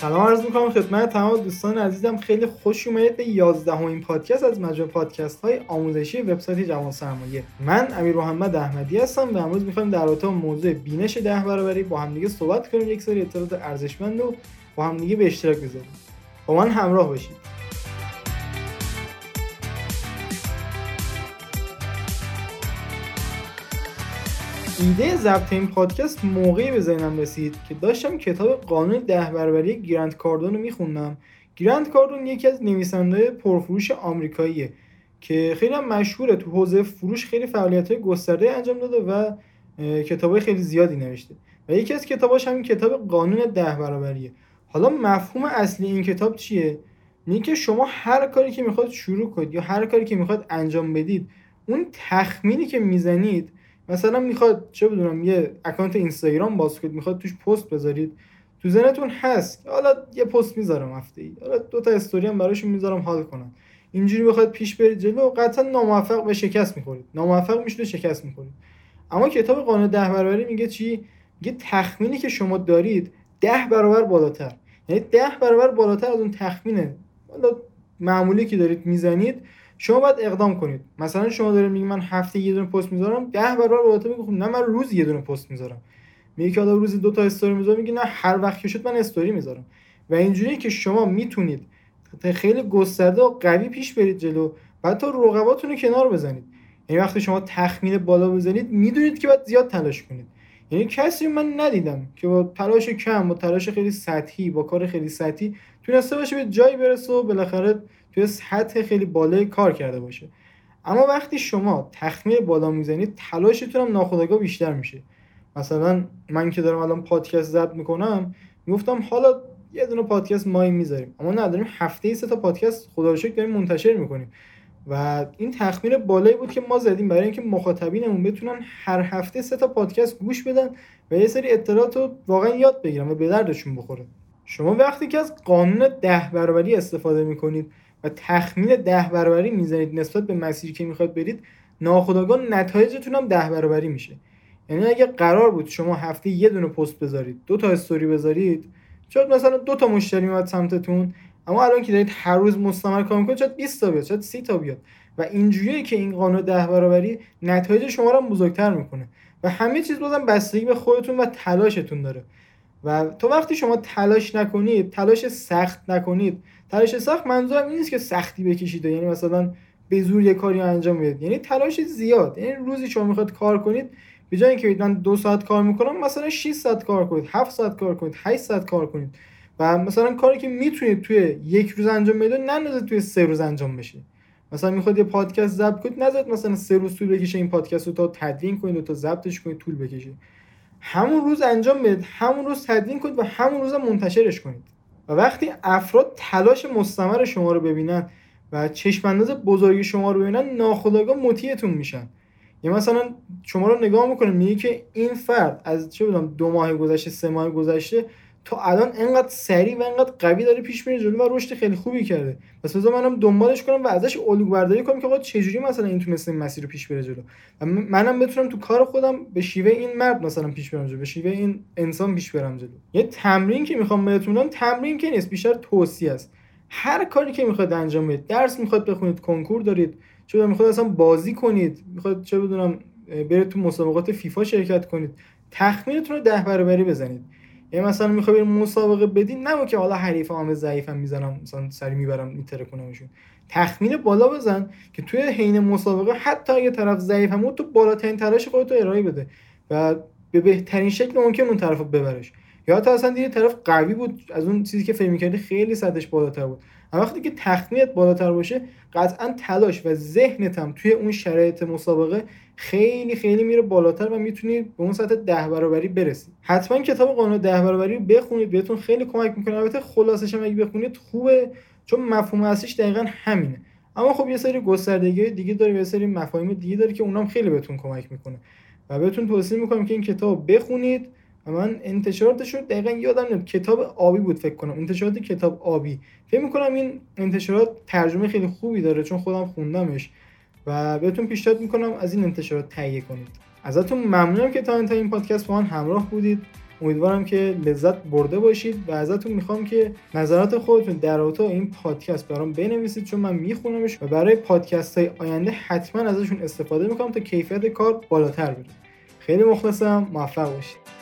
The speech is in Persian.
سلام عرض می‌کنم خدمت تمام دوستان عزیزم. خیلی خوش اومدید به 11 همین پادکست از مجموعه پادکست های آموزشی وبسایت جوان سرمایه. من امیر محمد احمدی هستم و امروز می‌خوایم در رابطه موضوع بینش ده برابری با همدیگه صحبت کنیم. یک سری اطلاعات ارزشمند رو با همدیگه به اشتراک بذاریم. با من همراه باشید. ایده ضبط این پادکست موقعی به ذهنم رسید که داشتم کتاب قانون ده برابری گرند کاردون رو میخوندم. گرند کاردون یکی از نویسنده پرفروش آمریکاییه که خیلی هم مشهوره. تو حوزه فروش خیلی فعالیت های گسترده انجام داده و کتاب خیلی زیادی نوشته و یکی از کتاباش همین کتاب قانون ده برابریه حالا مفهوم اصلی این کتاب چیه؟ میگه شما هر کاری که می‌خواد شروع کنید یا هر کاری که می‌خواد انجام بدید اون تخمینی که می‌زنید مثلا می‌خواد چه بدونم یه اکانت اینستاگرام باز کنید می‌خواد توش پست بذارید. تو ذهنتون هست. حالا یه پست می‌ذارم هفته ای حالا دو تا استوری هم براشون می‌ذارم حال کنم اینجوری بخواد پیش برید جلو قطعا ناموفق به شکست می‌خورید. ناموفق میشید شکست می‌خورید. اما کتاب قانون ده برابری میگه چی؟ میگه تخمینی که شما دارید ده برابر بالاتر. یعنی ده برابر بالاتر از اون تخمینه. حالا معمولی که دارید می‌زنید شما باید اقدام کنید. مثلا شما دارید میگی من هفته یه دونه پست می‌ذارم ده برابر میگه خب نه من روز یه دونه پست می‌ذارم. میگه که حالا روزی دو تا استوری می‌ذارم میگه نه هر وقت که شد من استوری می‌ذارم. و اینجوریه که شما می‌تونید خیلی گسترده و قوی پیش برید جلو بعد تا رقباتون کنار بزنید. یعنی وقتی شما تخمین بالا بزنید می‌دونید که باید زیاد تلاش کنید. یعنی کسی من ندیدم که با تلاش کم با تلاش خیلی سطحی با کار خیلی سطحی تونسته باشه به جایی برسه و بالاخره توی سطح خیلی بالای کار کرده باشه. اما وقتی شما تخمین بالا می‌زنید تلاشتون هم ناخودآگاه بیشتر میشه. مثلا من که دارم الان پادکست ضبط می‌کنم می‌گفتم حالا یه دونه پادکست مایی می‌ذاریم. اما نداریم هفته ای سه تا پادکست خدا رو شکر داریم منتشر می‌کنیم. و این تخمین بالایی بود که ما زدیم برای اینکه مخاطبینمون بتونن هر هفته سه تا پادکست گوش بدن و یه سری اطلاعات رو واقعا یاد بگیرن و به دردشون بخوره. شما وقتی که از قانون ده برابری استفاده می‌کنید و تخمین ده برابری می‌زنید نسبت به مسیری که می‌خواد برید ناخودآگاه نتایجتون هم ده برابری میشه. یعنی اگه قرار بود شما هفته یه دونه پست بذارید دو تا استوری بذارید شاید مثلا دو تا مشتری میاد سمتتون اما الان که دارید هر روز مستمر کار می‌کنید شاید 20 تا بیاد شاید 30 تا بیاد. و اینجوریه که این قانون ده برابری نتایج شما رو بزرگتر می‌کنه. و همه چیز بازم بستگی به خودتون و تلاشتون داره. و تو وقتی شما تلاش نکنید تلاش سخت نکنید. تلاش سخت منظورم این نیست که سختی بکشید یعنی مثلا به زور یه کاری انجام بدید. یعنی تلاش زیاد. یعنی روزی شما می‌خواد کار کنید به جای اینکه من دو ساعت کار می‌کنم مثلا 6 ساعت کار کنید 7 ساعت کار کنید 8 ساعت کار کنید. و مثلا کاری که می‌تونید توی یک روز انجام بدید نندازید توی سه روز انجام بشه. مثلا می‌خواد یه پادکست ضبط کنید نذارید مثلا سه روز طول بکشه این پادکست رو تا تدوین کنید و تا ضبطش کنید طول بکشه. همون روز انجام بدید همون روز تدوین کنید و همون روز منتشرش کنید. و وقتی افراد تلاش مستمر شما رو ببینن و چشم انداز بزرگی شما رو ببینن ناخودآگاه مطیعتون میشن. یا مثلا شما رو نگاه می‌کنه میگه که این فرد از چه بدونم دو ماه گذشته سه ماه گذشته تا الان انقدر سریع و انقدر قوی داره پیش میره جلو و رشد خیلی خوبی کرده. پس بذار منم دنبالش کنم و ازش الگو برداری کنم که آقا چجوری مثلا این تونسته این مسیر رو پیش بره جلو. و منم بتونم تو کار خودم به شیوه این مرد مثلا پیش برم جلو به شیوه این انسان پیش برم جلو. یه تمرین که می‌خوام بهتون بدم تمرین که نیست بیشتر توصیه است. هر کاری که می‌خواد انجام بدید درس می‌خواد بخونید کنکور دارید چه می‌خواد اصلا بازی کنید می‌خواد چه بدونم برید تو مسابقات فیفا شرکت کنید تخمینتون رو ده برابری بزنید. یعنی مثلا می‌خوای مسابقه بدین نه که حالا حریف عام ضعیفم می‌زنم مثلا سری می‌برم میتره کنمشون تخمین بالا بزن که توی حین مسابقه حتی اگه طرف ضعیف هم تو بالاترین تلاش خودت رو ارائه بده و به بهترین شکل ممکن اون طرف رو ببرش. یا حتی اصلا دیگه طرف قوی بود از اون چیزی که فکر می‌کردی خیلی سطحش بالاتر بود. اما وقتی که تخمینت بالاتر باشه قطعا تلاش و ذهنت هم توی اون شرایط مسابقه خیلی خیلی میره بالاتر و می‌تونید به اون سطح ده برابری برسید حتما کتاب قانون ده برابری رو بخونید بهتون خیلی کمک می‌کنه. البته خلاصش هم اگه بخونید خوبه چون مفهوم اصلیش دقیقا همینه. اما خب یه سری گستردگی دیگه داره یه سری مفاهیم دیگه داره که اونام خیلی بهتون کمک می‌کنه. و بهتون توصیه می‌کنم که این کتاب بخونید. من انتشاراتش رو دقیقا یادم نمیاد. کتاب آبی بود فکر کنم. انتشارات کتاب آبی. فکر می‌کنم این انتشارات ترجمه خیلی خوبی داره چون خودم خوندمش. و بهتون پیشنهاد می‌کنم از این انتشارات تهیه کنید. ازتون ممنونم که تا انتهای این پادکست با من همراه بودید. امیدوارم که لذت برده باشید و ازتون می‌خوام که نظرات خودتون در رابطه این پادکست برام بنویسید چون من میخونمش و برای پادکست های آینده حتما ازشون استفاده می‌کنم تا کیفیت کار بالاتر بره. خیلی مخلصم. موفق باشید.